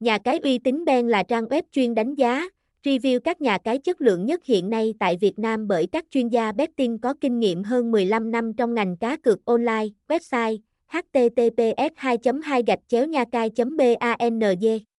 Nhà cái uy tín Ben là trang web chuyên đánh giá, review các nhà cái chất lượng nhất hiện nay tại Việt Nam bởi các chuyên gia betting có kinh nghiệm hơn 15 năm trong ngành cá cược online. Website https 2 2 gạch chéo nha cai bang